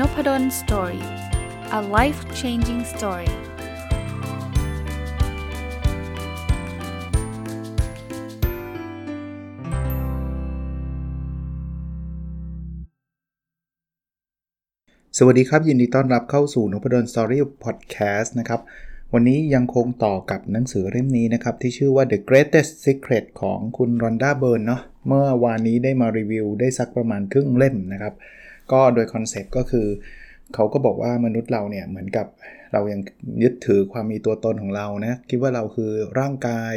นพด ล story a life changing story สวัสดีครับ ยินดีต้อนรับเข้าสู่นพดล story podcast นะครับ วันนี้ยังคงต่อกับหนังสือเล่มนี้นะครับ ที่ชื่อว่า The Greatest Secret ของคุณรอนดาเบิร์นเนาะเมื่อวานนี้ได้มารีวิวได้สักประมาณครึ่งเล่มนะครับ ก็โดยคอนเซปต์ก็คือเขาก็บอกว่ามนุษย์เราเนี่ยเหมือนกับเรายังยึดถือความมีตัวตนของเรานะคิดว่าเราคือร่างกาย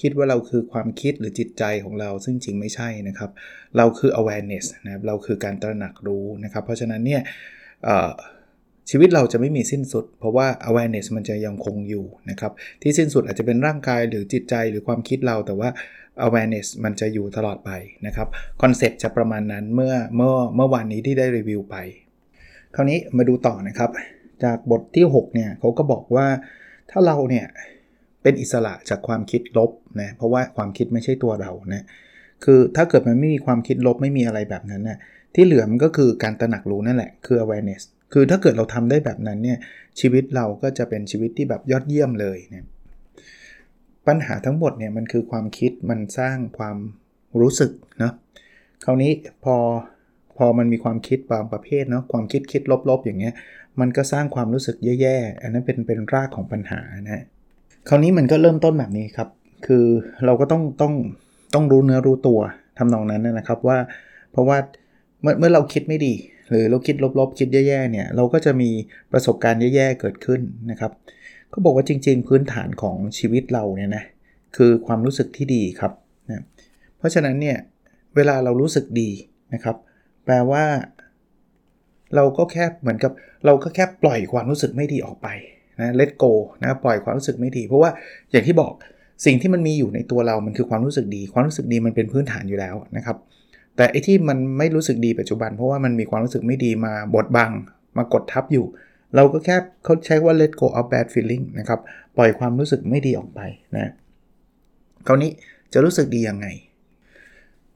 คิดว่าเราคือความคิดหรือจิตใจของเรา ซึ่งจริงไม่ใช่นะครับ เราคือ awareness นะครับเราคือการตระหนักรู้นะครับ เพราะฉะนั้นเนี่ยชีวิตเราจะไม่มีสิ้นสุด เพราะว่า awareness มันจะยังคงอยู่นะครับที่สิ้นสุดอาจจะเป็นร่างกายหรือจิตใจหรือความคิดเราแต่ว่า awareness มันจะอยู่ตลอดไปนะครับคอนเซปต์จะประมาณนั้นเมื่อเมื่อเมื่อวานนี้ที่ได้รีวิวไป คราวนี้มาดูต่อนะครับ จากบทที่ 6 เนี่ยเขาก็บอกว่าถ้าเราเนี่ยเป็นอิสระจากความคิดลบนะเพราะว่าความคิดไม่ใช่ตัวเรานะคือถ้าเกิดมันไม่มีความคิดลบไม่มีอะไรแบบนั้นนะที่เหลือมันก็คือการตระหนักรู้นั่นแหละคือ awareness คือถ้าเกิดเราทำได้แบบนั้นเนี่ยชีวิตเราก็จะเป็นชีวิตที่แบบยอดเยี่ยมเลยเนี่ย ปัญหาทั้งหมดเนี่ยมันคือความคิดมันสร้างความรู้สึกนะคราวนี้พอพอมันมีความคิดบางประเภทเนาะความคิดคิดลบๆ อย่างเงี้ยมันก็สร้างความรู้สึกแย่ๆ อันนั้นเป็นเป็นรากของปัญหานะคราวนี้มันก็เริ่มต้นแบบนี้ครับ คือเราก็ต้องต้องต้องรู้เนื้อรู้ตัวทำนองนั้นนะครับว่า เพราะว่าเมื่อเมื่อเราคิดไม่ดี หรือเราคิดลบๆ คิดแย่ๆเนี่ยเราก็จะมีประสบการณ์แย่ๆเกิดขึ้นนะครับ เขาบอกว่าจริง ๆ พื้นฐานของชีวิตเราเนี่ยนะคือความรู้สึกที่ดีครับนะเพราะฉะนั้นเนี่ยเวลาเรารู้สึกดีนะครับ แปลว่า เราก็แค่เหมือนกับ เราก็แค่ปล่อยความรู้สึกไม่ดีออกไปนะ let go นะปล่อยความรู้สึกไม่ดี เพราะว่าอย่างที่บอกสิ่งที่มันมีอยู่ในตัวเรามันคือความรู้สึกดี ความรู้สึกดีมันเป็นพื้นฐานอยู่แล้วนะครับ แต่ไอ้ที่มันไม่รู้สึกดีปัจจุบัน เพราะว่ามันมีความรู้สึกไม่ดีมาบดบัง มากดทับอยู่ เราก็แค่เขาใช้ว่า let go of bad feeling นะครับ ปล่อยความรู้สึกไม่ดีออกไปนะคราวนี้จะรู้สึกดียังไง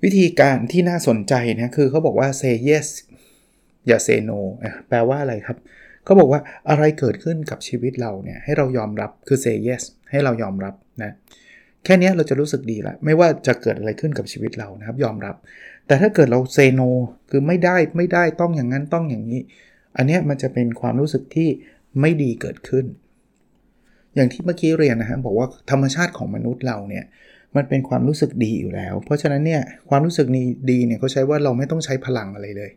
วิธีการที่น่าสนใจนะคือเขาบอกว่า say yes อย่า say no แปลว่าอะไรครับเขาบอกว่าอะไรเกิดขึ้นกับชีวิตเราเนี่ยให้เรายอมรับคือ say yes ให้เรายอมรับนะแค่นี้เราจะรู้สึกดีละไม่ว่าจะเกิดอะไรขึ้นกับชีวิตเรานะครับ ยอมรับ แต่ถ้าเกิดเรา say no คือไม่ได้ไม่ได้ต้องอย่างนั้นต้องอย่างนี้ อันนี้มันจะเป็นความรู้สึกที่ไม่ดีเกิดขึ้น อย่างที่เมื่อกี้เรียนนะฮะบอกว่าธรรมชาติของมนุษย์เราเนี่ยมันเป็นความรู้สึกดีอยู่แล้ว เพราะฉะนั้นเนี่ยความรู้สึกนี้ดีเนี่ยเขาใช้ว่าเราไม่ต้องใช้พลังอะไรเลย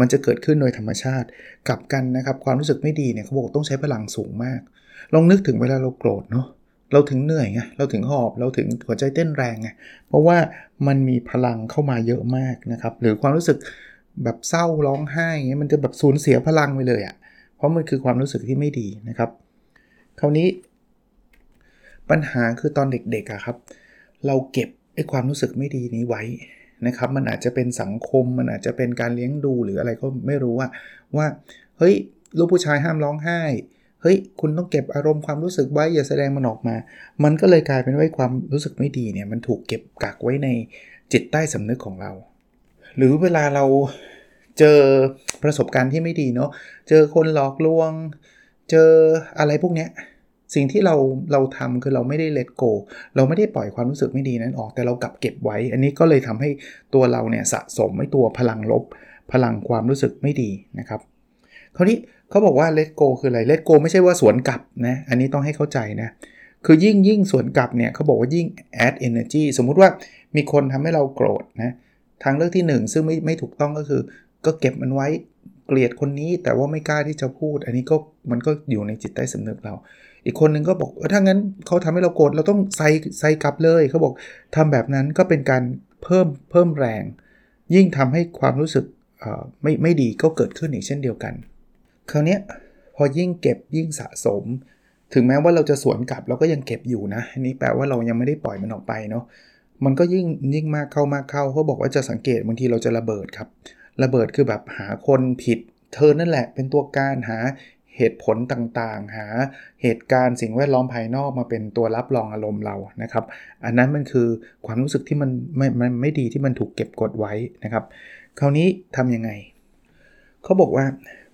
มันจะเกิดขึ้นโดยธรรมชาติ กลับกันนะครับความรู้สึกไม่ดีเนี่ยเขาบอกต้องใช้พลังสูงมาก ลองนึกถึงเวลาเราโกรธเนาะเราถึงเหนื่อยไงเราถึงหอบเราถึงหัวใจเต้นแรงไงเพราะว่ามันมีพลังเข้ามาเยอะมากนะครับหรือความรู้สึก แบบเศร้าร้องไห้เงี้ยมันจะแบบสูญเสียพลังไปเลยอะ่ะ เพราะมันคือความรู้สึกที่ไม่ดีนะครับ คราวนี้ปัญหาคือตอนเด็กๆอะครับ เราเก็บไอ้ความรู้สึกไม่ดีนี้ไว้นะครับ มันอาจจะเป็นสังคมมันอาจจะเป็นการเลี้ยงดูหรืออะไรก็ไม่รู้ว่าว่าเฮ้ยลูกผู้ชายห้ามร้องไห้เฮ้ยคุณต้องเก็บอารมณ์ความรู้สึกไว้อย่าแสดงมันออกมา มันก็เลยกลายเป็นว่าความรู้สึกไม่ดีเนี่ยมันถูกเก็บกักไว้ในจิตใต้สำนึกของเรา หรือเวลาเราเจอประสบการณ์ที่ไม่ดีเนาะเจอคนหลอกลวง เจออะไรพวกเนี้ยสิ่งที่เราเราทำคือเราไม่ได้เลตโกเราไม่ได้ปล่อยความรู้สึกไม่ดีนั้นออกแต่เรากลับเก็บไว้ อันนี้ก็เลยทำให้ตัวเราเนี่ยสะสมไม่ตัวพลังลบ พลังความรู้สึกไม่ดีนะครับคราวนี้เขาบอกว่า let go คืออะไร let go ไม่ใช่ว่าสวนกลับนะอันนี้ต้องให้เข้าใจนะคือยิ่งยิ่งสวนกลับเนี่ยเขาบอกว่ายิ่ง add energy สมมุติว่ามีคนทำให้เราโกรธนะ ทางเลือกที่ 1 ซึ่งไม่ไม่ถูกต้องก็คือ ก็เก็บมันไว้เกลียดคนนี้แต่ว่าไม่กล้าที่จะพูด อันนี้ก็มันก็อยู่ในจิตใต้สำนึกเรา อีกคนนึงก็บอกเออถ้างั้นเขาทำให้เราโกรธเราต้องใส่ใส่กลับเลยเขาบอกทำแบบนั้นก็เป็นการเพิ่มเพิ่มแรง ยิ่งทำให้ความรู้สึกไม่ไม่ดีก็เกิดขึ้นอีกเช่นเดียวกัน คราวนี้พอยิ่งเก็บยิ่งสะสม ถึงแม้ว่าเราจะสวนกลับเราก็ยังเก็บอยู่นะอันนี้แปลว่าเรายังไม่ได้ปล่อยมันออกไปเนาะ มันก็ยิ่งยิ่งมากเข้ามากเข้าเขาบอกว่าจะสังเกตบางทีเราจะระเบิดครับ ระเบิดคือแบบหาคนผิด เธอนั่นแหละเป็นตัวการหาเหตุผลต่างๆ หาเหตุการณ์สิ่งแวดล้อมภายนอกมาเป็นตัวรับรองอารมณ์เรานะครับ อันนั้นมันคือความรู้สึกที่มันไม่ไมันไม่ดีที่มันถูกเก็บกดไว้นะครับ คราวนี้ทํำยังไง เขาบอกว่า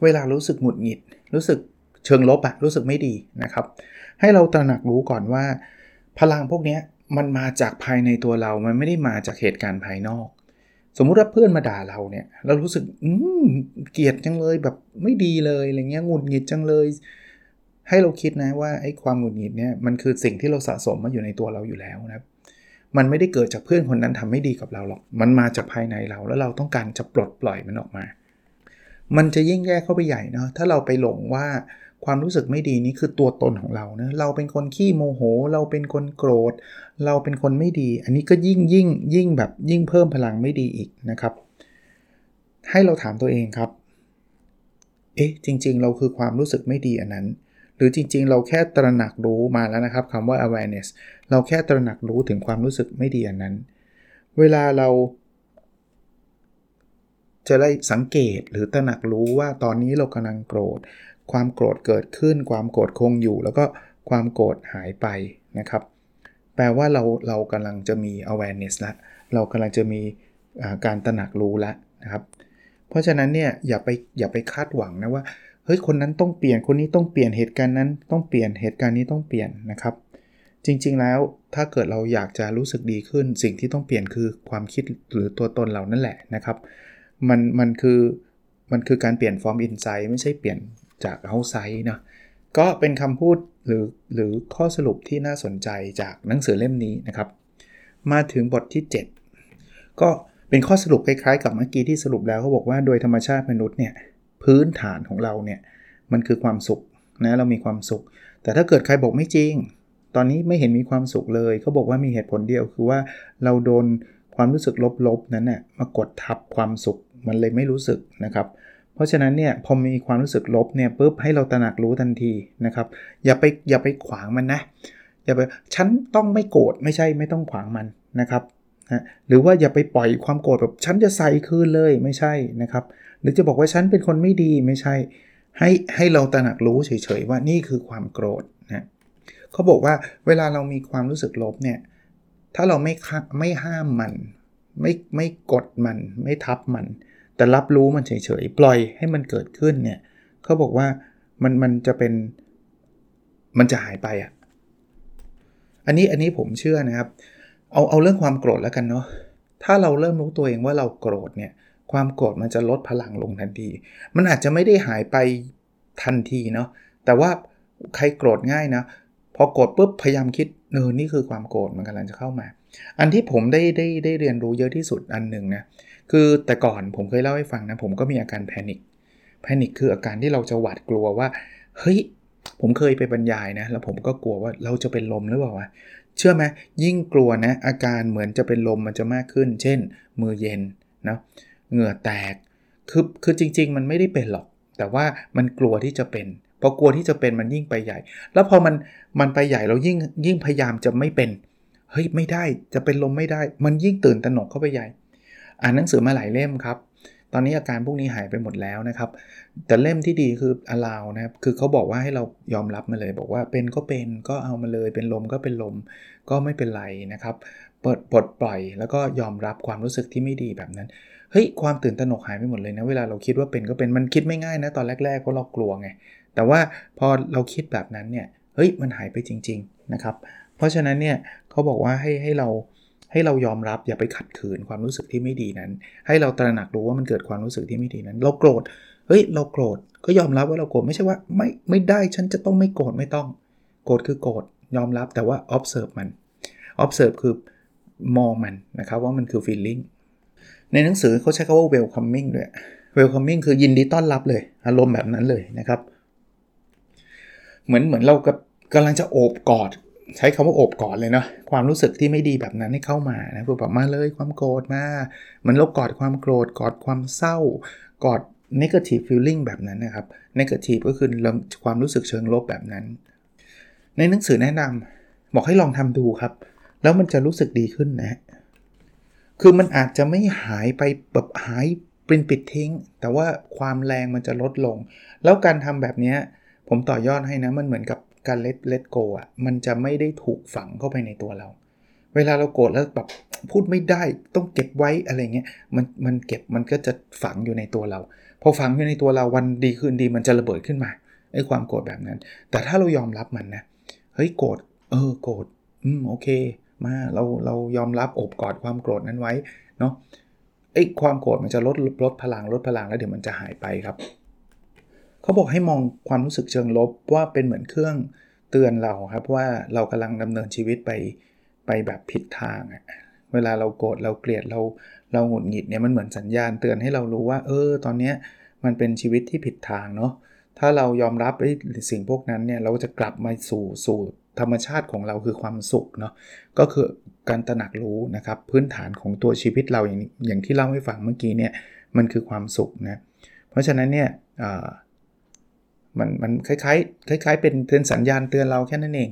เวลารู้สึกหงุดหงิด รู้สึกเชิงลบอะรู้สึกไม่ดีนะครับ ให้เราตระหนักรู้ก่อนว่า พลังพวกนี้ มันมาจากภายในตัวเรา มันไม่ได้มาจากเหตุการณ์ภายนอก สมมุติว่าเพื่อนมาด่าเราเนี่ย เรารู้สึก อืมเกลียดจังเลยแบบไม่ดีเลยอะไรเงี้ยหงุดหงิดจังเลย ให้เราคิดนะว่าไอ้ความหงุดหงิดเนี่ยมันคือสิ่งที่เราสะสมมาอยู่ในตัวเราอยู่แล้วนะครับ มันไม่ได้เกิดจากเพื่อนคนนั้นทำไม่ดีกับเราหรอก มันมาจากภายในเราแล้วเราต้องการจะปลดปล่อยมันออกมา มันจะยิ่งแย่เข้าไปใหญ่เนาะถ้าเราไปหลงว่า ความรู้สึกไม่ดีนี้คือตัวตนของเรานะเราเป็นคนขี้โมโห เราเป็นคนโกรธ เราเป็นคนไม่ดี อันนี้ก็ยิ่งยิ่งยิ่งแบบยิ่งเพิ่มพลังไม่ดีอีกนะครับ ให้เราถามตัวเองครับ เอ๊ะจริง ๆ เราคือความรู้สึกไม่ดีอันนั้น หรือจริง ๆ เราแค่ตระหนักรู้มาแล้วนะครับคำว่า awareness เราแค่ตระหนักรู้ถึงความรู้สึกไม่ดีอันนั้น เวลาเราจะได้สังเกตหรือตระหนักรู้ว่าตอนนี้เรากำลังโกรธ ความโกรธเกิดขึ้น ความโกรธคงอยู่ แล้วก็ความโกรธหายไปนะครับ แปลว่าเราเรากำลังจะมี awareness ละเรากำลังจะมีการตระหนักรู้แล้วนะครับ เพราะฉะนั้นเนี่ยอย่าไปอย่าไปคาดหวังนะว่าเฮ้ยคนนั้นต้องเปลี่ยนคนนี้ต้องเปลี่ยนเหตุการณ์นั้นต้องเปลี่ยนเหตุการณ์นี้ต้องเปลี่ยนนะครับ จริงๆแล้วถ้าเกิดเราอยากจะรู้สึกดีขึ้น สิ่งที่ต้องเปลี่ยนคือความคิดหรือตัวตนเรานั่นแหละนะครับ มันมันคือมันคือการเปลี่ยนฟอร์มอินไซด์ไม่ใช่เปลี่ยน จาก outside เนะก็เป็นคำพูดหรือหรือข้อสรุปที่น่าสนใจจากหนังสือเล่มนี้นะครับ มาถึงบทที่ 7 ก็เป็นข้อสรุปคล้ายๆ กับเมื่อกี้ที่สรุปแล้วเขาบอกว่าโดยธรรมชาติมนุษย์เนี่ยพื้นฐานของเราเนี่ยมันคือความสุขนะเรามีความสุข แต่ถ้าเกิดใครบอกไม่จริง ตอนนี้ไม่เห็นมีความสุขเลยเขาบอกว่ามีเหตุผลเดียวคือว่าเราโดนความรู้สึกลบๆนั้นน่ยมากดทับความสุขมันเลยไม่รู้สึกนะครับ เพราะฉะนั้นเนี่ยพอมีความรู้สึกลบเนี่ยปุ๊บให้เราตระหนักรู้ทันทีนะครับ อย่าไปอย่าไปขวางมันนะอย่าไปฉันต้องไม่โกรธไม่ใช่ไม่ต้องขวางมันนะครับนะหรือว่าอย่าไปปล่อยความโกรธแบบฉันจะใส่คืนเลยไม่ใช่นะครับ หรือจะบอกว่าฉันเป็นคนไม่ดีไม่ใช่ ให้ให้เราตระหนักรู้เฉยๆว่านี่คือความโกรธนะเขาบอกว่าเวลาเรามีความรู้สึกลบเนี่ยถ้าเราไม่ไม่ห้ามมัน ไม่ไม่กดมัน ไม่ทับมัน แต่รับรู้มันเฉยๆ ปล่อยให้มันเกิดขึ้นเนี่ยเขาบอกว่ามันมันจะเป็นมันจะหายไปอะ่ะ อันนี้อันนี้ผมเชื่อนะครับ เอาเอาเรื่องความโกรธแล้วกันเนาะ ถ้าเราเริ่มรู้ตัวเองว่าเราโกรธเนี่ย ความโกรธมันจะลดพลังลงทันที มันอาจจะไม่ได้หายไปทันทีเนาะ แต่ว่าใครโกรธง่ายนะ พอโกรธปุ๊บพยายามคิดเออนี่คือความโกรธมันกำลังจะเข้ามา อันที่ผมได้ได้ได้เรียนรู้เยอะที่สุดอันหนึ่งนะ คือแต่ก่อนผมเคยเล่าให้ฟังนะ ผมก็มีอาการแพนิคแพนิคคืออาการที่เราจะหวาดกลัวว่า เฮ้ย ผมเคยไปบรรยายนะ แล้วผมก็กลัวว่าเราจะเป็นลมหรือเปล่าวะเชื่อไหมยิ่งกลัวนะ อาการเหมือนจะเป็นลมมันจะมากขึ้น เช่น มือเย็นนะเหงื่อแตกคือคือจริง ๆ มันไม่ได้เป็นหรอก แต่ว่ามันกลัวที่จะเป็นพอกลัวที่จะเป็นมันยิ่งไปใหญ่ แล้วพอมันมันไปใหญ่เรายิ่งยิ่งพยายามจะไม่เป็น เฮ้ยไม่ได้จะเป็นลมไม่ได้ มันยิ่งตื่นตระหนกเข้าไปใหญ่ อ่านหนังสือมาหลายเล่มครับ ตอนนี้อาการพวกนี้หายไปหมดแล้วนะครับ แต่เล่มที่ดีคืออลาวนะครับ คือเขาบอกว่าให้เรายอมรับมาเลย บอกว่าเป็นก็เป็นก็เอามาเลย เป็นลมก็เป็นลมก็ไม่เป็นไรนะครับเปิดปลดปล่อยแล้วก็ยอมรับความรู้สึกที่ไม่ดีแบบนั้น เฮ้ย ความตื่นตระหนกหายไปหมดเลยนะ เวลาเราคิดว่าเป็นก็เป็น มันคิดไม่ง่ายนะ ตอนแรกๆเพราะเรากลัวไง แต่ว่าพอเราคิดแบบนั้นเนี่ย เฮ้ย มันหายไปจริง ๆ นะครับ เพราะฉะนั้นเนี่ยเขาบอกว่าให้ให้เรา ให้เรายอมรับอย่าไปขัดขืนความรู้สึกที่ไม่ดีนั้น ให้เราตระหนักรู้ว่ามันเกิดความรู้สึกที่ไม่ดีนั้น เราโกรธเฮ้ยเราโกรธก็ยอมรับว่าเราโกรธไม่ใช่ว่าไม่ไม่ได้ฉันจะต้องไม่โกรธไม่ต้อง โกรธคือโกรธยอมรับแต่ว่า observe มัน observe คือมองมันนะครับว่ามันคือ feeling ในหนังสือเขาใช้คำว่า welcoming ด้วย welcoming คือยินดีต้อนรับเลย อารมณ์แบบนั้นเลยนะครับ เหมือนเหมือนเรากับกำลังจะโอบกอด ใช้คำว่าโอบกอดเลยเนาะความรู้สึกที่ไม่ดีแบบนั้นให้เข้ามานะคือแบบมาเลยความโกรธมา มันเรากอดความโกรธกอดความเศร้ากอด negative feeling แบบนั้นนะครับ negative ก็คือความรู้สึกเชิงลบแบบนั้น ในหนังสือแนะนำบอกให้ลองทำดูครับ แล้วมันจะรู้สึกดีขึ้นนะ คือมันอาจจะไม่หายไปแบบหายเป็นปิดทิ้ง แต่ว่าความแรงมันจะลดลง แล้วการทำแบบนี้ผมต่อยอดให้นะมันเหมือนกับ การเล t เล t โกอะมันจะไม่ได้ถูกฝังเข้าไปในตัวเรา เวลาเราโกรธแล้วแบบพูดไม่ได้ต้องเก็บไว้อะไรเงี้ยมันมันเก็บมันก็จะฝังอยู่ในตัวเราพพอฝังอยู่ในตัวเราวันดีคืนดีมันจะระเบิดขึ้นมาไอ้ความโกรธแบบนั้น แต่ถ้าเรายอมรับมันนะเฮ้ยโกรธเออโกรธอืมโอเค มาเราเรายอมรับอบกอดความโกรธนั้นไว้เนาะไอ้ความโกรธมันจะลดลดพลังลดพลังแล้วเดี๋ยวมันจะหายไปครับ เขาบอกให้มองความรู้สึกเชิงลบว่าเป็นเหมือนเครื่องเตือนเราครับว่าเรากำลังดำเนินชีวิตไปไปแบบผิดทาง เวลาเราโกรธเราเกลียดเราเราหงุดหงิดเนี่ยมันเหมือนสัญญาณเตือนให้เรารู้ว่า เออ ตอนเนี้ยมันเป็นชีวิตที่ผิดทางเนาะถ้าเรายอมรับไอ้สิ่งพวกนั้นเนี่ยเราจะกลับมาสู่สู่ธรรมชาติของเราคือความสุขเนาะก็คือการตระหนักรู้นะครับพื้นฐานของตัวชีวิตเราอย่างอย่างที่เล่าให้ฟังเมื่อกี้เนี่ยมันคือความสุขนะเพราะฉะนั้นเนี่ย มันมันคล้ายๆคล้าย ๆ เป็นเตือนสัญญาณเตือนเราแค่นั้นเอง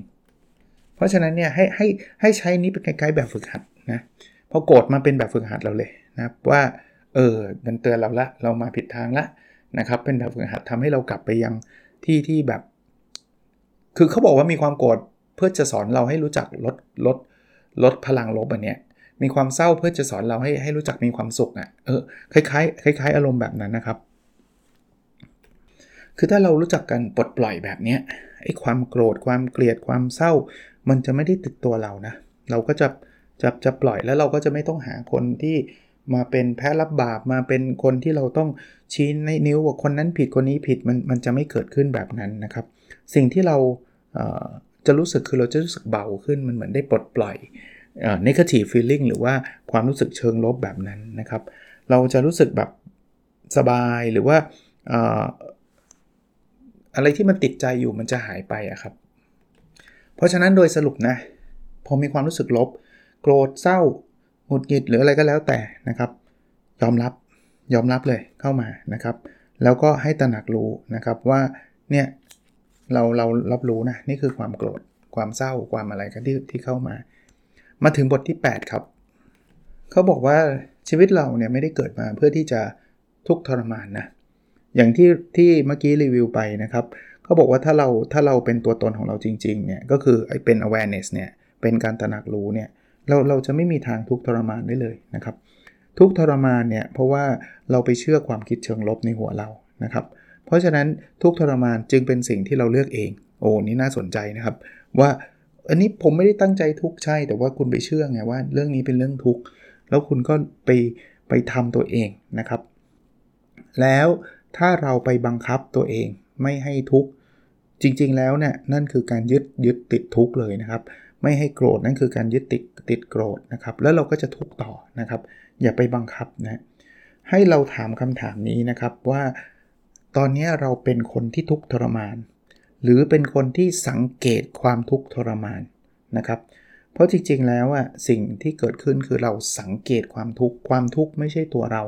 เพราะฉะนั้นเนี่ยให้ให้ให้ใช้นี้เป็นคล้ายๆแบบฝึกหัดนะพอโกรธมาเป็นแบบฝึกหัดเราเลยนะว่าเออมันเตือนเราละเรามาผิดทางละนะครับเป็นแบบฝึกหัดทำให้เรากลับไปยังที่ที่แบบ คือเขาบอกว่ามีความโกรธเพื่อจะสอนเราให้รู้จักลดลดลดพลังลบอันเนี้ยมีความเศร้าเพื่อจะสอนเราให้ให้รู้จักมีความสุขอะ่ะเออคล้ายๆคล้าย ๆ อารมณ์แบบนั้นนะครับ คือถ้าเรารู้จักกันปลดปล่อยแบบนี้ไอ้ความโกรธความเกลียดความเศร้า มันจะไม่ได้ติดตัวเรานะ เราก็จะจะจะปล่อยแล้วเราก็จะไม่ต้องหาคนที่มาเป็นแพ้รับบาปมาเป็นคนที่เราต้องชี้ในนิ้วว่าคนนั้นผิดคนนี้ผิดมันมันจะไม่เกิดขึ้นแบบนั้นนะครับ สิ่งที่เราจะรู้สึกคือเราจะรู้สึกเบาขึ้นมันเหมือนได้ปลดปล่อย negative feeling หรือว่าความรู้สึกเชิงลบแบบนั้นนะครับ เราจะรู้สึกแบบสบายหรือว่า อะไรที่มันติดใจอยู่มันจะหายไปอะครับ เพราะฉะนั้นโดยสรุปนะพอมีความรู้สึกลบ โกรธเศร้าหงุดหงิดหรืออะไรก็แล้วแต่นะครับ ยอมรับยอมรับเลยเข้ามานะครับ แล้วก็ให้ตระหนักรู้นะครับว่าเนี่ยเราเรารับรู้นะนี่คือความโกรธความเศร้าความอะไรกันที่ที่เข้ามา มาถึงบทที่ 8 ครับ เขาบอกว่าชีวิตเราเนี่ยไม่ได้เกิดมาเพื่อที่จะทุกข์ทรมานนะ อย่างที่ที่เมื่อกี้รีวิวไปนะครับเขาบอกว่าถ้าเราถ้าเราเป็นตัวตนของเราจริงๆเนี่ยก็คือไอ้เป็น awareness เนี่ยเป็นการตระหนักรู้เนี่ยเราเราจะไม่มีทางทุกทรมานได้เลยนะครับ ทุกทรมานเนี่ยเพราะว่าเราไปเชื่อความคิดเชิงลบในหัวเรานะครับ เพราะฉะนั้นทุกทรมานจึงเป็นสิ่งที่เราเลือกเอง โอ้นี่น่าสนใจนะครับ ว่าอันนี้ผมไม่ได้ตั้งใจทุกข์ใช่ แต่ว่าคุณไปเชื่อไงว่าเรื่องนี้เป็นเรื่องทุกข์แล้วคุณก็ไปไปทำตัวเองนะครับ แล้ว ถ้าเราไปบังคับตัวเองไม่ให้ทุกข์จริงๆแล้วเนี่ยนั่นคือการยึดยึดติดทุกข์เลยนะครับ ไม่ให้โกรธนั่นคือการยึดติดติดโกรธนะครับ แล้วเราก็จะทุกข์ต่อนะครับ อย่าไปบังคับนะให้เราถามคำถามนี้นะครับว่าตอนนี้เราเป็นคนที่ทุกข์ทรมาน หรือเป็นคนที่สังเกตความทุกข์ทรมานนะครับ เพราะจริงๆแล้วอะสิ่งที่เกิดขึ้นคือเราสังเกตความทุกข์ความทุกข์ไม่ใช่ตัวเรา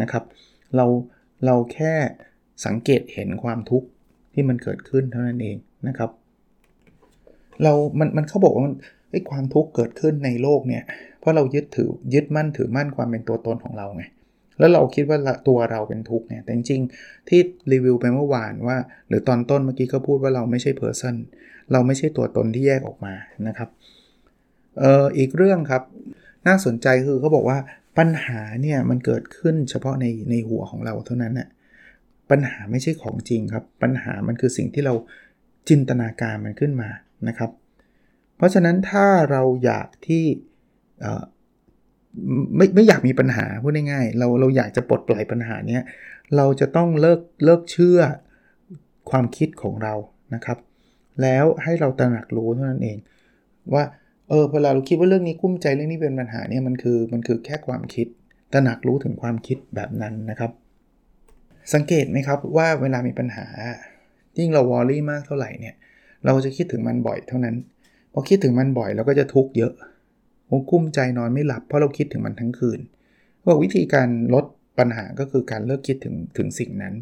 นะครับ เรา เราแค่สังเกตเห็นความทุกข์ที่มันเกิดขึ้นเท่านั้นเองนะครับ เรา มัน มันเขาบอกว่ามันไอ้ความทุกข์เกิดขึ้นในโลกเนี่ย เพราะเรายึดถือ ยึดมั่นถือมั่นความเป็นตัวตนของเราไง แล้วเราคิดว่าตัวเราเป็นทุกข์เนี่ย แต่จริงๆ ที่รีวิวไปเมื่อวานว่า หรือตอนต้นเมื่อกี้ก็พูดว่าเราไม่ใช่เพอร์ซันเราไม่ใช่ตัวตนที่แยกออกมา นะครับ เอ่อ อีกเรื่องครับ น่าสนใจคือเขาบอกว่า ปัญหาเนี่ยมันเกิดขึ้นเฉพาะในในหัวของเราเท่านั้นน่ะปัญหาไม่ใช่ของจริงครับ ปัญหามันคือสิ่งที่เราจินตนาการมันขึ้นมานะครับ เพราะฉะนั้นถ้าเราอยากที่ไม่ไม่อยากมีปัญหาพูดง่ายๆเราเราอยากจะปลดปล่อยปัญหาเนี้ยเราจะต้องเลิกเลิกเชื่อความคิดของเรานะครับ แล้วให้เราตระหนักรู้เท่านั้นเอง ว่า เออเวลาเราคิดว่าเรื่องนี้กุ้มใจเรื่องนี้เป็นปัญหาเนี่ยมันคือมันคือแค่ความคิดตระหนักรู้ถึงความคิดแบบนั้นนะครับ สังเกตไหมครับว่าเวลามีปัญหา ยิ่งเราวอรี่มากเท่าไหร่เนี่ย เราจะคิดถึงมันบ่อยเท่านั้นพอคิดถึงมันบ่อยเราก็จะทุกข์เยอะโอ้กุ้มใจนอนไม่หลับเพราะเราคิดถึงมันทั้งคืนว่าวิธีการลดปัญหาก็คือการเลิกคิดถึงถึงสิ่งนั้น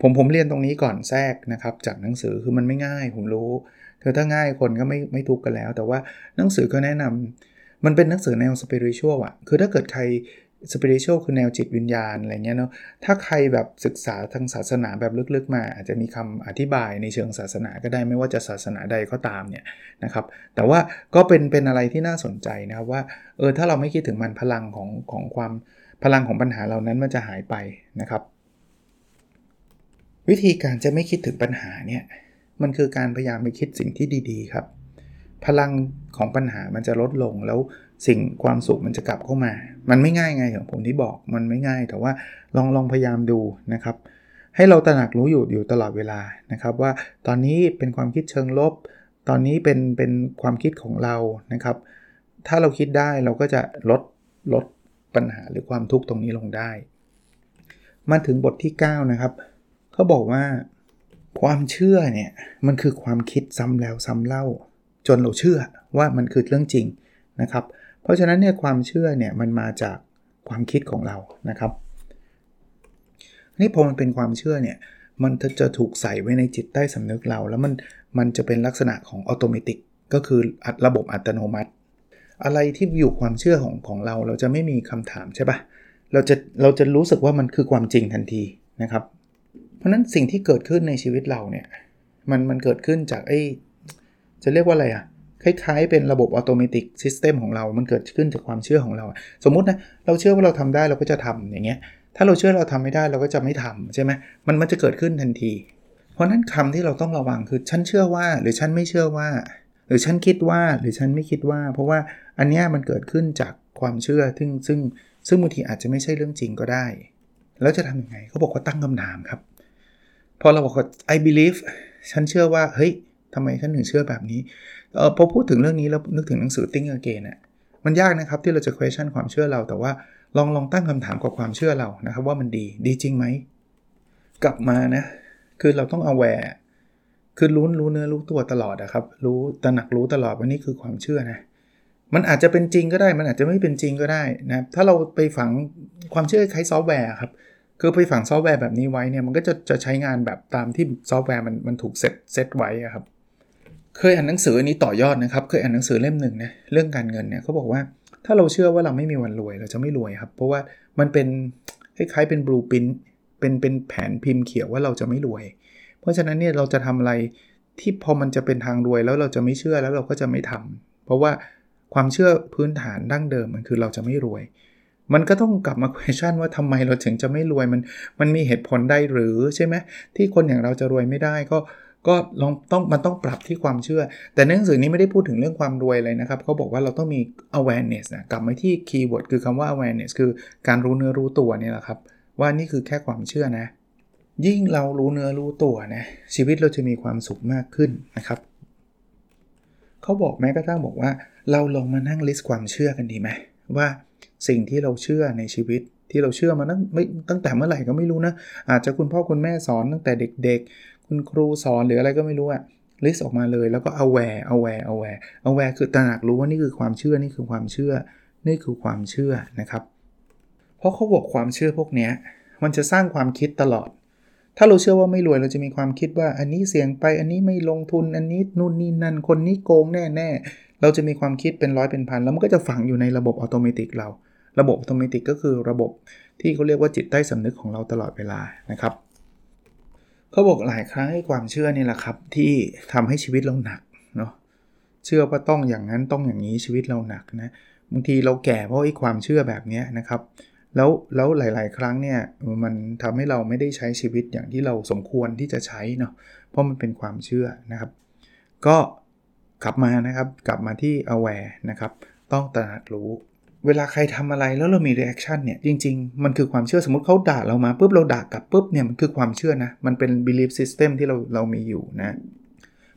ผมผมเรียนตรงนี้ก่อนแทรกนะครับ จากหนังสือคือมันไม่ง่ายผมรู้ เธอถ้าง่ายคนก็ไม่ไม่ทุกข์กันแล้ว แต่ว่าหนังสือก็แนะนำมันเป็นหนังสือแนวสเปริชวลอะคือถ้าเกิดใครสเปิริชวลคือแนวจิตวิญญาณอะไรเงี้ยเนาะถ้าใครแบบศึกษาทางศาสนาแบบลึกๆมา อาจจะมีคำอธิบายในเชิงศาสนาก็ได้ไม่ว่าจะศาสนาใดก็ตามเนี่ยนะครับ แต่ว่าก็เป็นเป็นอะไรที่น่าสนใจนะครับว่าเออถ้าเราไม่คิดถึงมันพลังของของความพลังของปัญหาเหล่านั้นมันจะหายไปนะครับ วิธีการจะไม่คิดถึงปัญหาเนี่ย มันคือการพยายามไปคิดสิ่งที่ดีๆ ครับ พลังของปัญหามันจะลดลงแล้วสิ่งความสุขมันจะกลับเข้ามา มันไม่ง่ายไงอย่างผมที่บอกมันไม่ง่าย แต่ว่าลองลองพยายามดูนะครับ ให้เราตระหนักรู้อยู่อยู่ตลอดเวลานะครับ ว่าตอนนี้เป็นความคิดเชิงลบ ตอนนี้เป็นเป็นความคิดของเรานะครับ ถ้าเราคิดได้เราก็จะลดลดปัญหาหรือความทุกข์ตรงนี้ลงได้ มาถึงบทที่ 9 นะครับ เขาบอกว่า ความเชื่อเนี่ยมันคือความคิดซ้ำแล้วซ้ำเล่า จนเราเชื่อว่ามันคือเรื่องจริงนะครับ เพราะฉะนั้นเนี่ยความเชื่อเนี่ยมันมาจากความคิดของเรานะครับนี่พอมันเป็นความเชื่อเนี่ยมันจะถูกใส่ไว้ในจิตใต้สำนึกเรา แล้วมันมันจะเป็นลักษณะของอัตโนมัติก็คือระบบอัตโนมัติ อะไรที่อยู่ความเชื่อของของเรา เราจะไม่มีคำถามใช่ปะเราจะเราจะรู้สึกว่ามันคือความจริงทันทีนะครับ เพราะนั้นสิ่งที่เกิดขึ้นในชีวิตเราเนี่ยมันมันเกิดขึ้นจากไอ้จะเรียกว่าอะไรอะคล้ายๆ เป็นระบบอัตโนมัติซิสเต็มของเรา มันเกิดขึ้นจากความเชื่อของเรา สมมตินะ เราเชื่อว่าเราทำได้เราก็จะทำอย่างเงี้ย ถ้าเราเชื่อเราทำไม่ได้เราก็จะไม่ทำใช่ไหมมันมันจะเกิดขึ้นทันที เพราะนั้นคำที่เราต้องระวังคือฉันเชื่อว่า หรือฉันไม่เชื่อว่า หรือฉันคิดว่าหรือฉันไม่คิดว่า เพราะว่าอันนี้มันเกิดขึ้นจากความเชื่อ ซึ่งซึ่งซึ่งบางทีอาจจะไม่ใช่เรื่องจริงก็ได้ แล้วจะทำยังไงเขาบอกว่าตั้งคำถามครับ พอเราบอกว่า I believe ฉันเชื่อว่า เฮ้ยทำไมฉันถึงเชื่อแบบนี้เออพอพูดถึงเรื่องนี้แล้วนึกถึงหนังสือ Think Again น่ะมันยากนะครับที่เราจะ question ความเชื่อเรา แต่ว่าลองลองตั้งคำถามกับความเชื่อเรานะครับ ว่ามันดีดีจริงไหม กลับมานะ คือเราต้อง aware คือรู้รู้เนื้อรู้ตัวตลอดนะครับ รู้ตระหนักรู้ตลอดว่านี่คือความเชื่อนะ มันอาจจะเป็นจริงก็ได้ มันอาจจะไม่เป็นจริงก็ได้นะถ้าเราไปฝังความเชื่อคล้ายซอฟต์แวร์ครับ คือไปฝังซอฟต์แวร์แบบนี้ไว้เนี่ยมันก็จะจะใช้งานแบบตามที่ซอฟต์แวร์มันมันถูก set set ไว้ครับ เคยอ่านหนังสืออันนี้ต่อยอดนะครับ เคยอ่านหนังสือเล่มหนึ่งนะเรื่องการเงินเนี่ยเขาบอกว่าถ้าเราเชื่อว่าเราไม่มีวันรวยเราจะไม่รวยครับ เพราะว่ามันเป็นคล้ายๆเป็น blueprint เป็นเป็นแผนพิมพ์เขียวว่าเราจะไม่รวย เพราะฉะนั้นเนี่ยเราจะทำอะไรที่พอมันจะเป็นทางรวยแล้วเราจะไม่เชื่อแล้วเราก็จะไม่ทำเพราะว่าความเชื่อพื้นฐานดั้งเดิมมันคือเราจะไม่รวย มันก็ต้องกลับมา question ว่าทำไมเราถึงจะไม่รวยมันมันมีเหตุผลได้หรือใช่ไหมที่คนอย่างเราจะรวยไม่ได้ก็ก็ลองต้องมันต้องปรับที่ความเชื่อ แต่หนังสือนี้ไม่ได้พูดถึงเรื่องความรวยเลยนะครับเขาบอกว่าเราต้องมี awareness นะกลับมาที่ keyword คือคำว่า awareness คือการรู้เนื้อรู้ตัวนี่แหละครับ ว่านี่คือแค่ความเชื่อนะ ยิ่งเรารู้เนื้อรู้ตัวนะชีวิตเราจะมีความสุขมากขึ้นนะครับเขาบอกแม้กระทั่งบอกว่า เราลองมานั่ง list ความเชื่อกันดีไหมว่า สิ่งที่เราเชื่อในชีวิตที่เราเชื่อมาตั้งไม่ตั้งแต่เมื่อไหร่ก็ไม่รู้นะ อาจจะคุณพ่อคุณแม่สอนตั้งแต่เด็กๆ คุณครูสอนหรืออะไรก็ไม่รู้อะลิสต์ออกมาเลยแล้วก็ aware aware aware aware คือตระหนักรู้ว่านี่คือความเชื่อนี่คือความเชื่อ นี่คือความเชื่อนะครับ เพราะเขาบอกความเชื่อพวกนี้มันจะสร้างความคิดตลอด ถ้าเราเชื่อว่าไม่รวยเราจะมีความคิดว่า อันนี้เสี่ยงไปอันนี้ไม่ลงทุนอันนี้นู่นนี่นั่นคนนี้โกงแน่ๆเราจะมีความคิดเป็นร้อยเป็นพันแล้วมันก็จะฝังอยู่ในระบบอัตโนมัติเรา ระบบอัตโนมัติก็คือระบบที่เขาเรียกว่าจิตใต้สำนึกของเราตลอดเวลานะครับเขาบอกหลายครั้งให้ความเชื่อนี่แหละครับ ที่ทำให้ชีวิตเราหนักเนาะเชื่อว่าต้องอย่างนั้นต้องอย่างนี้ชีวิตเราหนักนะบางทีเราแก่เพราะไอ้ความเชื่อแบบนี้นะครับ แล้วแล้วหลาย ๆ ครั้งเนี่ยมันทำให้เราไม่ได้ใช้ชีวิตอย่างที่เราสมควรที่จะใช้เนาะเพราะมันเป็นความเชื่อนะครับ ก็กลับมานะครับกลับมาที่ aware นะครับ ต้องตระหนักรู้ เวลาใครทำอะไรแล้วเรามี reaction เนี่ย จริง ๆ มันคือความเชื่อสมมติเขาด่าเรามาปุ๊บเราด่ากลับปุ๊บเนี่ยมันคือความเชื่อนะ มันเป็น belief system ที่เราเรามีอยู่นะ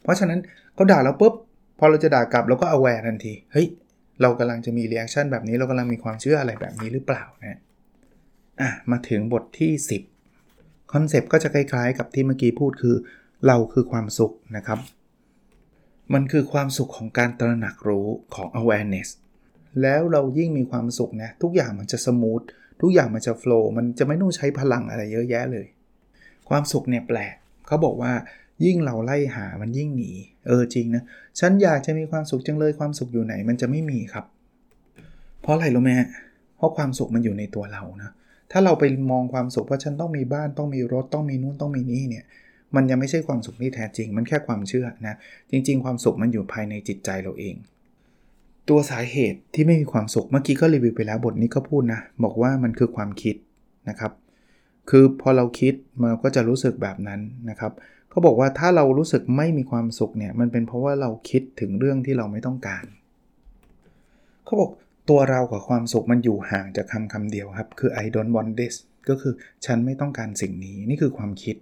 เพราะฉะนั้นเขาด่าเราปุ๊บพอเราจะด่ากลับเราก็ aware ทันที เฮ้ย เรากำลังจะมี reaction แบบนี้เรากำลังมีความเชื่ออะไรแบบนี้หรือเปล่านะอะมาถึงบทที่ 10 concept ก็จะคล้ายๆ กับที่เมื่อกี้พูดคือ เราคือความสุขนะครับ มันคือความสุขของการตระหนักรู้ของ awareness แล้วเรายิ่งมีความสุขนะทุกอย่างมันจะ smooth ทุกอย่างมันจะ flowันจะไม่ต้องใช้พลังอะไรเยอะแยะเลย ความสุขเนี่ยแปลกเขาบอกว่ายิ่งเราไล่หามันยิ่งหนี เออจริงนะ ฉันอยากจะมีความสุขจังเลยความสุขอยู่ไหนมันจะไม่มีครับ เพราะอะไรรู้ไหมเพราะความสุขมันอยู่ในตัวเรานะ ถ้าเราไปมองความสุขว่าฉันต้องมีบ้านต้องมีรถต้องมีนู่นต้องมีนี่เนี่ย มันยังไม่ใช่ความสุขที่แท้จริง มันแค่ความเชื่อนะ จริง ๆ ความสุขมันอยู่ภายในจิตใจเราเอง ตัวสาเหตุที่ไม่มีความสุขเมื่อกี้ก็รีวิวไปแล้วบทนี้ก็พูดนะ บอกว่ามันคือความคิดนะครับ คือพอเราคิดมันก็จะรู้สึกแบบนั้นนะครับเขาบอกว่าถ้าเรารู้สึกไม่มีความสุขเนี่ยมันเป็นเพราะว่าเราคิดถึงเรื่องที่เราไม่ต้องการเขาบอกตัวเรากับความสุขมันอยู่ห่างจากคำคำเดียวครับ คือ I don't want this ก็คือฉันไม่ต้องการสิ่งนี้นี่คือความคิด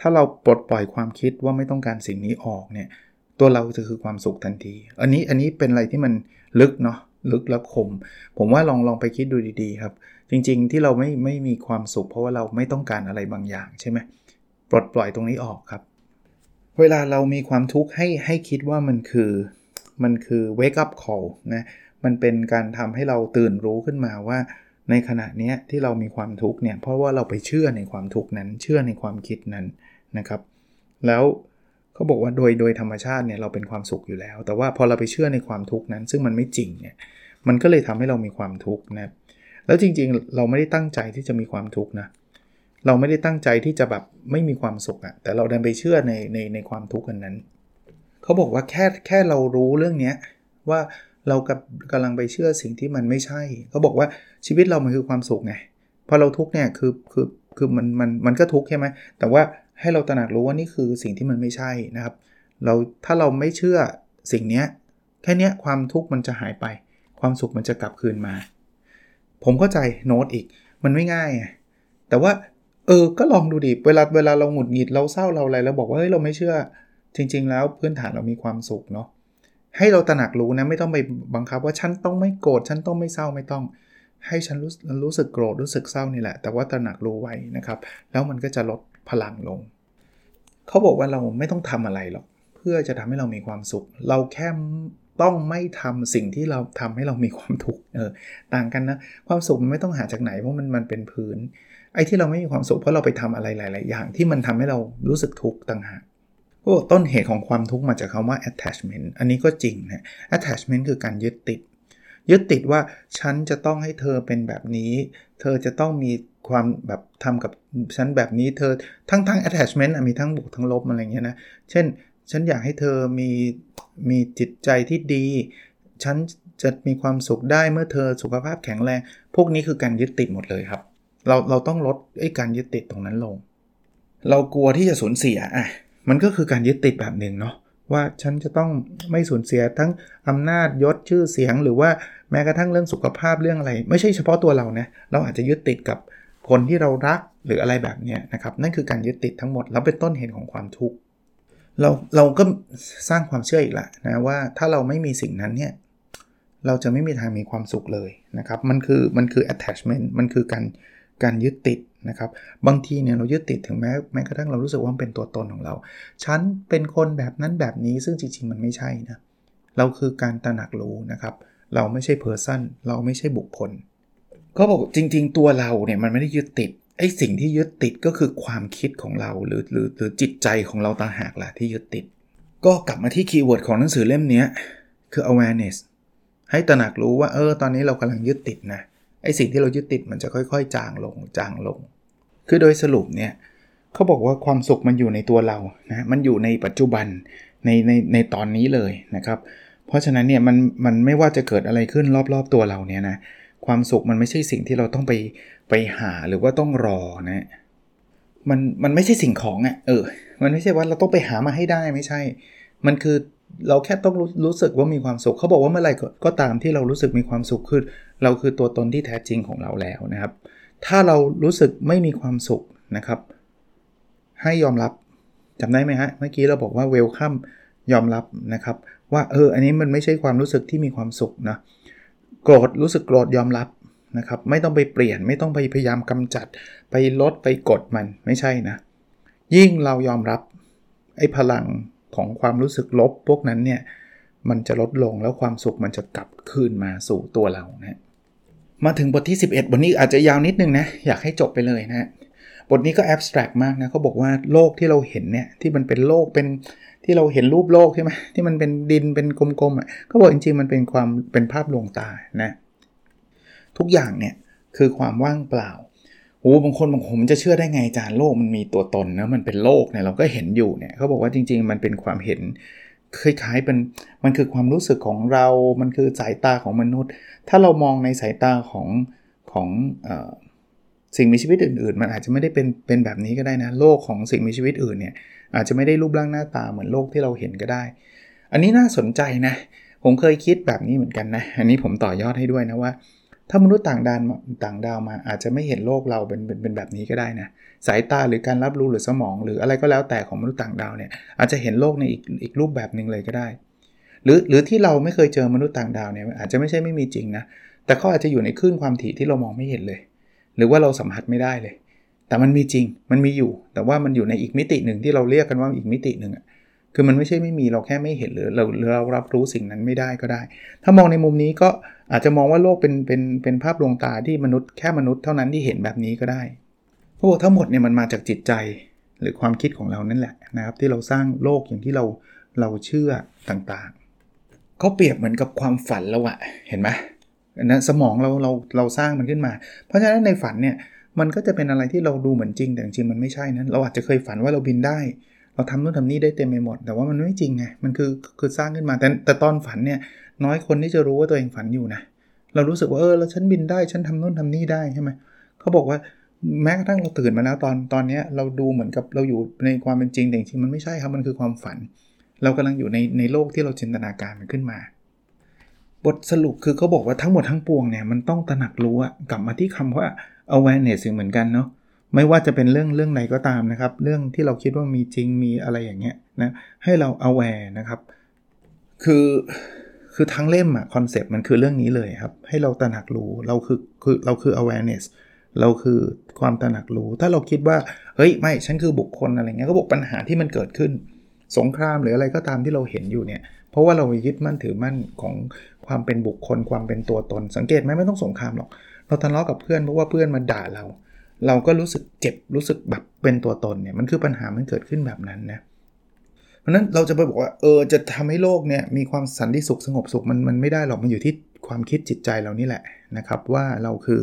ถ้าเราปลดปล่อยความคิดว่าไม่ต้องการสิ่งนี้ออกเนี่ย ตัวเราจะคือความสุขทันที อันนี้อันนี้เป็นอะไรที่มันลึกเนาะลึกและคม ผมว่าลองลองไปคิดดูดีๆครับ จริงๆที่เราไม่ไม่มีความสุข เพราะว่าเราไม่ต้องการอะไรบางอย่างใช่ไหมปลดปล่อยตรงนี้ออกครับ เวลาเรามีความทุกข์ให้ให้คิดว่ามันคือมันคือ wake up call นะมันเป็นการทำให้เราตื่นรู้ขึ้นมาว่า ในขณะนี้ที่เรามีความทุกข์เนี่ยเพราะว่าเราไปเชื่อในความทุกข์นั้น เชื่อในความคิดนั้นนะครับ แล้ว เขาบอกว่าโดยโดยธรรมชาติเนี่ยเราเป็นความสุขอยู่แล้ว แต่ว่าพอเราไปเชื่อในความทุกข์นั้น ซึ่งมันไม่จริงเนี่ยมันก็เลยทำให้เรามีความทุกข์นะแล้วจริงๆ เราไม่ได้ตั้งใจที่จะมีความทุกข์นะเราไม่ได้ตั้งใจที่จะแบบไม่มีความสุขอะแต่เราดันไปเชื่อในในในความทุกข์กันนั้นเขาบอกว่าแค่แค่เรารู้เรื่องนี้ว่าเรากับกำลังไปเชื่อสิ่งที่มันไม่ใช่เขาบอกว่าชีวิตเรามันคือความสุขไงพอเราทุกเนี่ยคือคือคือมันมันมันก็ทุกข์ใช่ไหมแต่ว่า ให้เราตระหนักรู้ว่านี่คือสิ่งที่มันไม่ใช่นะครับ เราถ้าเราไม่เชื่อสิ่งนี้แค่นี้ความทุกข์มันจะหายไป ความสุขมันจะกลับคืนมา ผมเข้าใจโน้ตอีก มันไม่ง่ายแต่ว่าเออ ก็ลองดูดิ เวลาเวลาเราหงุดหงิดเราเศร้าเราอะไรเราบอกว่าเฮ้ยเราไม่เชื่อ จริง ๆ แล้วพื้นฐานเรามีความสุขเนาะ ให้เราตระหนักรู้นะไม่ต้องไปบังคับว่าฉันต้องไม่โกรธฉันต้องไม่เศร้าไม่ต้อง ให้ฉันรู้รู้สึกโกรธรู้สึกเศร้านี่แหละ แต่ว่าตระหนักรู้ไว้นะครับ แล้วมันก็จะลด พลังลง เขาบอกว่าเราไม่ต้องทำอะไรหรอก เพื่อจะทำให้เรามีความสุข เราแค่ต้องไม่ทำสิ่งที่เราทำให้เรามีความทุกข์เออต่างกันนะ ความสุขมันไม่ต้องหาจากไหนเพราะมันมันเป็นพื้น ไอ้ที่เราไม่มีความสุขเพราะเราไปทำอะไรหลาย ๆ อย่าง ที่มันทำให้เรารู้สึกทุกข์ต่างหากก็ต้นเหตุของความทุกข์มาจากคำว่า attachment อันนี้ก็จริงนะ attachment คือการยึดติด ยึดติดว่าฉันจะต้องให้เธอเป็นแบบนี้ เธอจะต้องมีความแบบทำกับฉันแบบนี้เธอทั้งทั้ง attachment มีทั้งบวกทั้งลบอะไรเงี้ยนะเช่น ฉันอยากให้เธอมีมีจิตใจที่ดี ฉันจะมีความสุขได้เมื่อเธอสุขภาพแข็งแรง พวกนี้คือการยึดติดหมดเลยครับ เราเราต้องลดไอ้การยึดติดตรงนั้นลง เรากลัวที่จะสูญเสียอะมันก็คือการยึดติดแบบหนึ่งเนาะ ว่าฉันจะต้องไม่สูญเสียทั้งอำนาจยศชื่อเสียง หรือว่าแม้กระทั่งเรื่องสุขภาพเรื่องอะไร ไม่ใช่เฉพาะตัวเรานะเราอาจจะยึดติดกับคนที่เรารักหรืออะไรแบบนี้นะครับ นั่นคือการยึดติดทั้งหมดแล้วเป็นต้นเหตุของความทุกข์เราเราก็สร้างความเชื่ออีกละนะว่าถ้าเราไม่มีสิ่งนั้นเนี่ยเราจะไม่มีทางมีความสุขเลยนะครับ มันคือมันคือ attachment มันคือการการยึดติด นะครับ บางทีเนี่ยเรายึดติดถึงแม้แม้กระทั่งเรารู้สึกว่ามันเป็นตัวตนของเรา ฉันเป็นคนแบบนั้นแบบนี้ซึ่งจริงๆมันไม่ใช่นะ เราคือการตระหนักรู้นะครับ เราไม่ใช่เพอร์ซันเราไม่ใช่บุคคลก็บอกจริง ๆ ตัวเราเนี่ยมันไม่ได้ยึดติดไอ้สิ่งที่ยึดติดก็คือความคิดของเราหรือหรือหรือจิตใจของเราต่างหากแหละที่ยึดติด ก็กลับมาที่คีย์เวิร์ดของหนังสือเล่มนี้คือ awareness ให้ตระหนักรู้ว่าเออตอนนี้เรากำลังยึดติดนะไอ้สิ่งที่เรายึดติดมันจะค่อย ๆ จางลงจางลง คือโดยสรุปเนี่ยเขาบอกว่าความสุขมันอยู่ในตัวเรานะมันอยู่ในปัจจุบันในในในตอนนี้เลยนะครับ เพราะฉะนั้นเนี่ยมันมันไม่ว่าจะเกิดอะไรขึ้นรอบๆตัวเราเนี่ยนะความสุขมันไม่ใช่สิ่งที่เราต้องไปไปหาหรือว่าต้องรอนะมันมันไม่ใช่สิ่งของอะ่ะเออ มันไม่ใช่ว่าเราต้องไปหามาให้ได้ไม่ใช่ มันคือเราแค่ต้องรู้รู้สึกว่ามีความสุข เขาบอกว่าเมื่อไหร่ก็ตามที่เรารู้สึกมีความสุขคือเราคือตัวตนที่แท้จริงของเราแล้วนะครับ ถ้าเรารู้สึกไม่มีความสุขนะครับ ให้ยอมรับจำได้ไหมฮะ เมื่อกี้เราบอกว่าเวลคัมยอมรับนะครับ ว่าเอออันนี้มันไม่ใช่ความรู้สึกที่มีความสุขนะโกรธรู้สึกโกรธยอมรับนะครับ ไม่ต้องไปเปลี่ยนไม่ต้องไปพยายามกำจัด ไปลดไปกดมันไม่ใช่นะ ยิ่งเรายอมรับไอ้พลังของความรู้สึกลบพวกนั้นเนี่ยมันจะลดลงแล้วความสุขมันจะกลับคืนมาสู่ตัวเรานะ มาถึงบทที่ 11 บทนี้อาจจะยาวนิดนึงนะ อยากให้จบไปเลยนะบทนี้ก็แอบสแตรกมากนะเขาบอกว่าโลกที่เราเห็นเนี่ยที่มันเป็นโลกเป็นที่เราเห็นรูปโลกใช่ไหมที่มันเป็นดินเป็นกลมๆอะเขาบอกจริงๆมันเป็นความเป็นภาพลวงตานะทุกอย่างเนี่ยคือความว่างเปล่าโอ้บางคนบางผมจะเชื่อได้ไงจานโลกมันมีตัวตนนะมันเป็นโลกเนี่ยเราก็เห็นอยู่เนี่ยเขาบอกว่าจริง ๆ มันเป็นความเห็น คล้ายๆเป็นมันคือความรู้สึกของเรา มันคือสายตาของมนุษย์ ถ้าเรามองในสายตาของของอสิ่งมีชีวิตอื่นๆ มันอาจจะไม่ได้เป็นเป็นแบบนี้ก็ได้นะ โลกของสิ่งมีชีวิตอื่นเนี่ยอาจจะไม่ได้รูปร่างหน้าตาเหมือนโลกที่เราเห็นก็ได้ อันนี้น่าสนใจนะ ผมเคยคิดแบบนี้เหมือนกันนะ อันนี้ผมต่อยอดให้ด้วยนะว่า ถ้ามนุษย์ต่างดาวต่างดาวมาอาจจะไม่เห็นโลกเราเป็นเป็นเป็นแบบนี้ก็ได้นะสายตาหรือการรับรู้หรือสมอง หรืออะไรก็แล้วแต่ของมนุษย์ต่างดาวเนี่ยอาจจะเห็นโลกในอีกอีกรูปแบบหนึ่งเลยก็ได้ หรือหรือที่เราไม่เคยเจอมนุษย์ต่างดาวเนี่ยอาจจะไม่ใช่ไม่มีจริงนะแต่เขาอาจจะอยู่ในคลื่นความถี่ที่เรามองไม่เห็นเลย หรือว่าเราสัมผัสไม่ได้เลย แต่มันมีจริงมันมีอยู่ แต่ว่ามันอยู่ในอีกมิติหนึ่งที่เราเรียกกันว่าอีกมิติหนึ่งอะ คือมันไม่ใช่ไม่มีเราแค่ไม่เห็นหรือเราเรารับรู้สิ่งนั้นไม่ได้ก็ได้ ถ้ามองในมุมนี้ก็อาจจะมองว่าโลกเป็นเป็นเป็นภาพลวงตาที่มนุษย์แค่มนุษย์เท่านั้นที่เห็นแบบนี้ก็ได้พวกทั้งหมดเนี่ยมันมาจากจิตใจหรือความคิดของเรานั่นแหละนะครับ ที่เราสร้างโลกอย่างที่เราเราเชื่อต่างๆเขาเปรียบเหมือนกับความฝันเราอะเห็นไหมนะสมองเราเราเราสร้างมันขึ้นมา เพราะฉะนั้นในฝันเนี่ยมันก็จะเป็นอะไรที่เราดูเหมือนจริงแต่จริงมันไม่ใช่นะเราอาจจะเคยฝันว่าเราบินได้ เราทำนู่นทำนี่ได้เต็มไปหมด แต่ว่ามันไม่จริงไง มันคือคือสร้างขึ้นมา แต่แต่ตอนฝันเนี่ยน้อยคนที่จะรู้ว่าตัวเองฝันอยู่นะ เรารู้สึกว่าเออแล้วฉันบินได้ ฉันทำนู่นทำนี่ได้ใช่ไหมเขาบอกว่าแม้กระทั่งเราตื่นมาแล้วตอนตอนนี้เราดูเหมือนกับเราอยู่ในความเป็นจริงแต่จริงมันไม่ใช่ครับมันคือความฝัน เรากำลังอยู่ในในโลกที่เราจินตนาการมันขึ้นมา บทสรุปคือเขาบอกว่าทั้งหมดทั้งปวงเนี่ยมันต้องตระหนักรู้อะกลับมาที่คำว่า awareness เหมือนกันเนาะ ไม่ว่าจะเป็นเรื่องเรื่องไหนก็ตามนะครับ เรื่องที่เราคิดว่ามีจริงมีอะไรอย่างเงี้ยนะให้เรา aware นะครับ คือคือทั้งเล่มอะคอนเซปต์มันคือเรื่องนี้เลยครับ ให้เราตระหนักรู้เราคือคือเราคือ awareness เราคือความตระหนักรู้ ถ้าเราคิดว่าเฮ้ยไม่ฉันคือบุคคลอะไรเงี้ยก็บอกปัญหาที่มันเกิดขึ้น สงครามหรืออะไรก็ตามที่เราเห็นอยู่เนี่ย เพราะว่าเรายึดมั่นถือมั่นของความเป็นบุคคลความเป็นตัวตน สังเกตไหมไม่ต้องสงครามหรอก เราทะเลาะกับเพื่อนเพราะว่าเพื่อนมาด่าเรา เราก็รู้สึกเจ็บรู้สึกแบบเป็นตัวตนเนี่ยมันคือปัญหามันเกิดขึ้นแบบนั้นนะเพราะนั้นเราจะไปบอกว่าเออจะทำให้โลกเนี่ยมีความสันติสุขสงบสุขมันมันไม่ได้หรอกมันอยู่ที่ความคิดจิตใจเรานี่แหละนะครับ ว่าเราคือ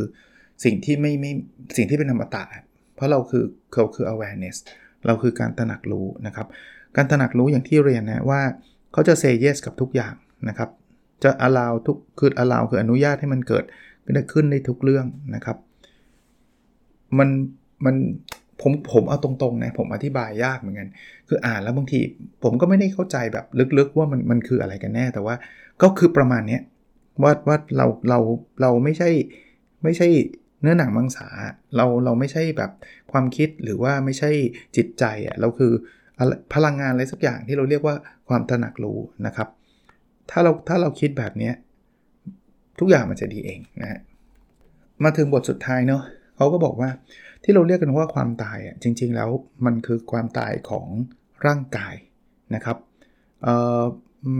สิ่งที่ไม่ไม่สิ่งที่เป็นธรรมตาเพราะเราคือเราคือ awareness เราคือการตระหนักรู้นะครับ การตระหนักรู้อย่างที่เรียนนะว่าเขาจะ say yes กับทุกอย่างนะครับ จะ allow ทุกคือ allow คืออนุญาตให้มันเกิดขึ้นในทุกเรื่องนะครับ มันมันผมผมเอาตรงๆนะผมอธิบายยากเหมือนกัน คืออ่านแล้วบางทีผมก็ไม่ได้เข้าใจแบบลึกๆว่ามันมันคืออะไรกันแน่ แต่ว่าก็คือประมาณนี้ว่าว่าเราเราเราไม่ใช่ไม่ใช่เนื้อหนังมังสาเราเราไม่ใช่แบบความคิดหรือว่าไม่ใช่จิตใจอะเราคือพลังงานอะไรสักอย่างที่เราเรียกว่าความตระหนักรู้นะครับ ถ้าเราถ้าเราคิดแบบนี้ทุกอย่างมันจะดีเองนะมาถึงบทสุดท้ายเนาะ เขาก็บอกว่าที่เราเรียกกันว่าความตายอะจริง ๆ แล้วมันคือความตายของร่างกายนะครับเอ่อ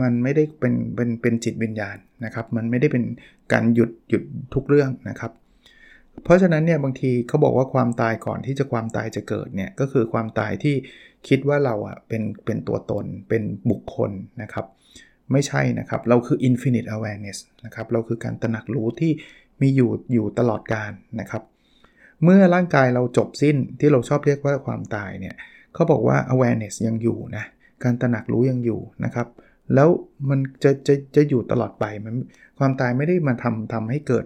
มันไม่ได้เป็นเป็นเป็นจิตวิญญาณนะครับ มันไม่ได้เป็นการหยุดหยุดทุกเรื่องนะครับ เพราะฉะนั้นเนี่ยบางทีเขาบอกว่าความตายก่อนที่จะความตายจะเกิดเนี่ยก็คือความตายที่คิดว่าเราอะเป็นเป็นตัวตนเป็นบุคคลนะครับ ไม่ใช่นะครับ เราคือ infinite awareness นะครับ เราคือการตระหนักรู้ที่มีอยู่อยู่ตลอดการนะครับ เมื่อร่างกายเราจบสิ้นที่เราชอบเรียกว่าความตายเนี่ยเขาบอกว่า awareness ยังอยู่นะการตระหนักรู้ยังอยู่นะครับ แล้วมันจะจะจะอยู่ตลอดไปมันความตายไม่ได้มาทำทำให้เกิด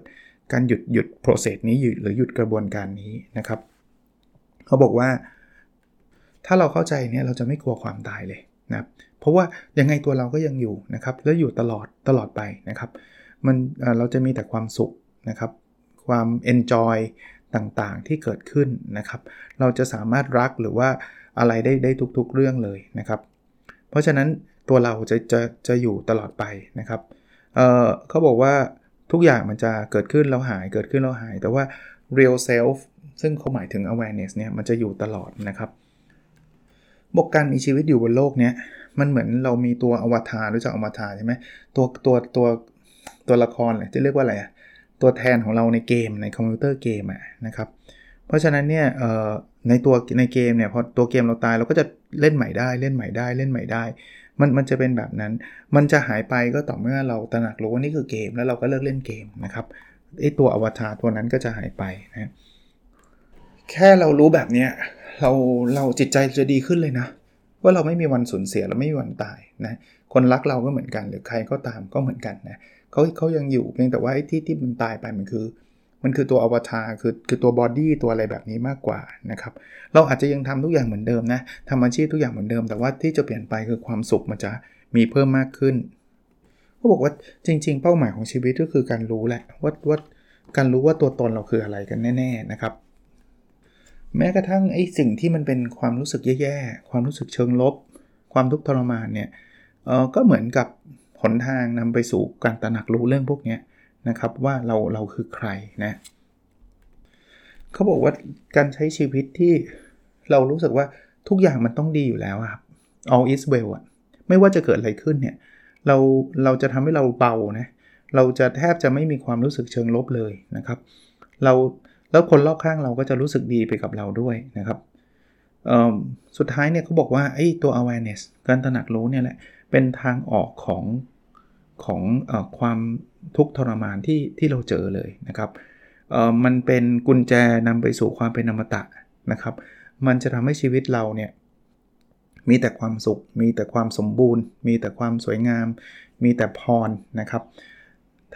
การหยุดหยุด process นี้หรือหยุดกระบวนการนี้นะครับเขาบอกว่า ถ้าเราเข้าใจเนี่ยเราจะไม่กลัวความตายเลยนะเพราะว่ายังไงตัวเราก็ยังอยู่นะครับ แล้วอยู่ตลอดตลอดไปนะครับ มันเราจะมีแต่ความสุขนะครับ ความ enjoy ต่างๆ ที่เกิดขึ้นนะครับ เราจะสามารถรักหรือว่าอะไรได้ได้ทุกๆเรื่องเลยนะครับ เพราะฉะนั้นตัวเราจะจะจะอยู่ตลอดไปนะครับเเขาบอกว่าทุกอย่างมันจะเกิดขึ้นแล้วหายเกิดขึ้นแล้วหาย แต่ว่า real self ซึ่งเขาหมายถึง awareness เนี่ยมันจะอยู่ตลอดนะครับบอกการมีชีวิตอยู่บนโลกเนี้ยมันเหมือนเรามีตัวอวตารรู้จักอวตารใช่ไหมตัวตัวตัวตัวละครเลยจะเรียกว่าอะไรอะ ตัวแทนของเราในเกมในคอมพิวเตอร์เกมอะนะครับ เพราะฉะนั้นเนี่ยในตัวในเกมเนี่ยพอตัวเกมเราตายเราก็จะเล่นใหม่ได้เล่นใหม่ได้เล่นใหม่ได้ มันมันจะเป็นแบบนั้น มันจะหายไปก็ต่อเมื่อเราตระหนักรู้ว่านี่คือเกม แล้วเราก็เลิกเล่นเกมนะครับไอตัวอวตารตัวนั้นก็จะหายไปนะแค่เรารู้แบบเนี้ยเราเราจิตใจจะดีขึ้นเลยนะ ว่าเราไม่มีวันสูญเสียเราไม่มีวันตายนะคนรักเราก็เหมือนกัน หรือใครก็ตามก็เหมือนกันนะเขาเขายังอยู่เพียงแต่ว่าไอ้ที่ที่มันตายไปมันคือ มันคือตัวอวตารคือคือตัวบอดี้ตัวอะไรแบบนี้มากกว่านะครับเราอาจจะยังทำทุกอย่างเหมือนเดิมนะทำอาชีพทุกอย่างเหมือนเดิม แต่ว่าที่จะเปลี่ยนไปคือความสุขมันจะมีเพิ่มมากขึ้นเขาบอกว่าจริง ๆ เป้าหมายของชีวิตก็คือการรู้แหละว่าว่าการรู้ว่าตัวตนเราคืออะไรกันแน่ๆนะครับ แม้กระทั่งไอ้สิ่งที่มันเป็นความรู้สึกแย่ๆ ความรู้สึกเชิงลบ ความทุกข์ทรมานเนี่ยเออก็เหมือนกับ หนทางนำไปสู่การตระหนักรู้เรื่องพวกนี้นะครับว่าเราเราคือใครนะเขาบอกว่าการใช้ชีวิตที่เรารู้สึกว่าทุกอย่างมันต้องดีอยู่แล้วครับ all is well อะไม่ว่าจะเกิดอะไรขึ้นเนี่ยเราเราจะทำให้เราเบานะเราจะแทบจะไม่มีความรู้สึกเชิงลบเลยนะครับเราแล้วคนรอบข้างเราก็จะรู้สึกดีไปกับเราด้วยนะครับสุดท้ายเนี่ยเขาบอกว่าไอ้ตัว awareness การตระหนักรู้เนี่ยแหละ เป็นทางออกของของอความทุกข์ทรมานที่ที่เราเจอเลยนะครับมันเป็นกุญแจนำไปสู่ความเป็นอมตะนะครับ มันจะทำให้ชีวิตเราเนี่ยมีแต่ความสุข มีแต่ความสมบูรณ์ มีแต่ความสวยงาม มีแต่พรนะครับ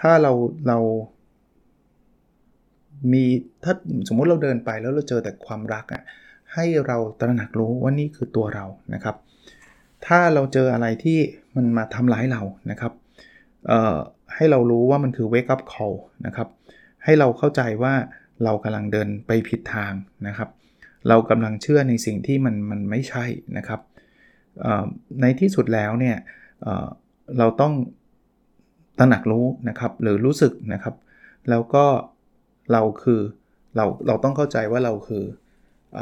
ถ้าเราเรา มีถ้าสมมุติเราเดินไปแล้วเราเจอแต่ความรักอะ่ะให้เราตระหนักรู้ว่านี่คือตัวเรานะครับ ถ้าเราเจออะไรที่มันมาทำร้ายเรานะครับให้เรารู้ว่ามันคือ wake up call นะครับ ให้เราเข้าใจว่าเรากำลังเดินไปผิดทางนะครับ เรากำลังเชื่อในสิ่งที่มันมันไม่ใช่นะครับ ในที่สุดแล้วเนี่ยเราต้องตระหนักรู้นะครับหรือรู้สึกนะครับ แล้วก็เราคือเราเราต้องเข้าใจว่าเราคืออ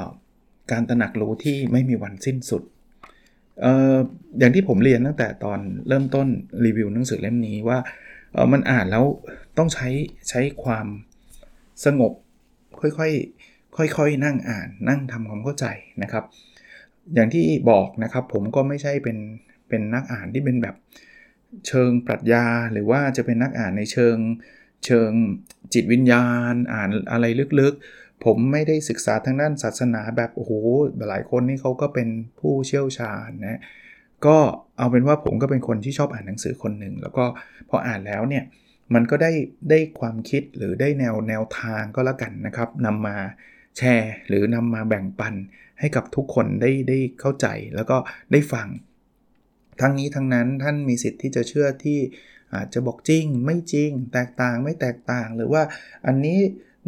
การตระหนักรู้ที่ไม่มีวันสิ้นสุด อย่างที่ผมเรียนตั้งแต่ตอนเริ่มต้นรีวิวหนังสือเล่มนี้ว่ามันอ่านแล้วต้องใช้ใช้ความสงบค่อยๆค่อยๆนั่งอ่านนั่งทำความเข้าใจนะครับ อย่างที่บอกนะครับผมก็ไม่ใช่เป็นเป็นนักอ่านที่เป็นแบบเชิงปรัชญา หรือว่าจะเป็นนักอ่านในเชิงเชิงจิตวิญญาณ อ่านอะไรลึก ผมไม่ได้ศึกษาทางด้านศาสนาแบบโอ้โหหลายคนนี่เขาก็เป็นผู้เชี่ยวชาญนะก็เอาเป็นว่าผมก็เป็นคนที่ชอบอ่านหนังสือคนหนึ่งแล้วก็พออ่านแล้วเนี่ยมันก็ได้ได้ความคิดหรือได้แนวแนวทางก็แล้วกันนะครับนำมาแชร์หรือนำมาแบ่งปันให้กับทุกคนได้ได้เข้าใจแล้วก็ได้ฟัง ทั้งนี้ทั้งนั้นท่านมีสิทธิ์ที่จะเชื่อที่อาจจะบอกจริง ไม่จริง แตกต่างไม่แตกต่าง หรือว่าอันนี้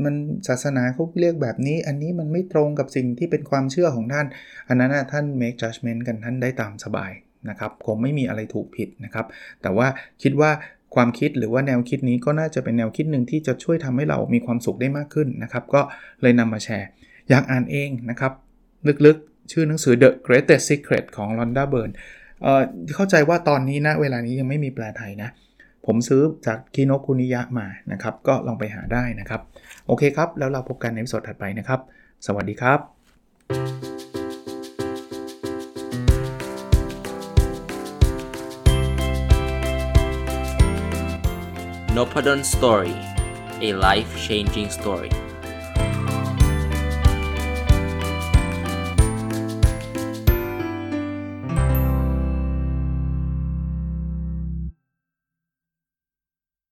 มันศาสนาเขาเรียกแบบนี้ อันนี้มันไม่ตรงกับสิ่งที่เป็นความเชื่อของท่าน อันนั้นท่าน make judgment กันท่านได้ตามสบายนะครับคงไม่มีอะไรถูกผิดนะครับ แต่ว่าคิดว่าความคิดหรือว่าแนวคิดนี้ก็น่าจะเป็นแนวคิดหนึ่งที่จะช่วยทำให้เรามีความสุขได้มากขึ้นนะครับ ก็เลยนำมาแชร์ อยากอ่านเองนะครับ ลึกๆ ชื่อหนังสือ The Greatest Secret ของ Rhonda Byrne เข้าใจว่าตอนนี้นะเวลานี้ยังไม่มีแปลไทยนะ ผมซื้อจากคิโนคุนิยะมานะครับ ก็ลองไปหาได้นะครับ โอเคครับ แล้วเราพบกันในสดถัดไปนะครับ สวัสดีครับ n o p a d o n Story a life changing story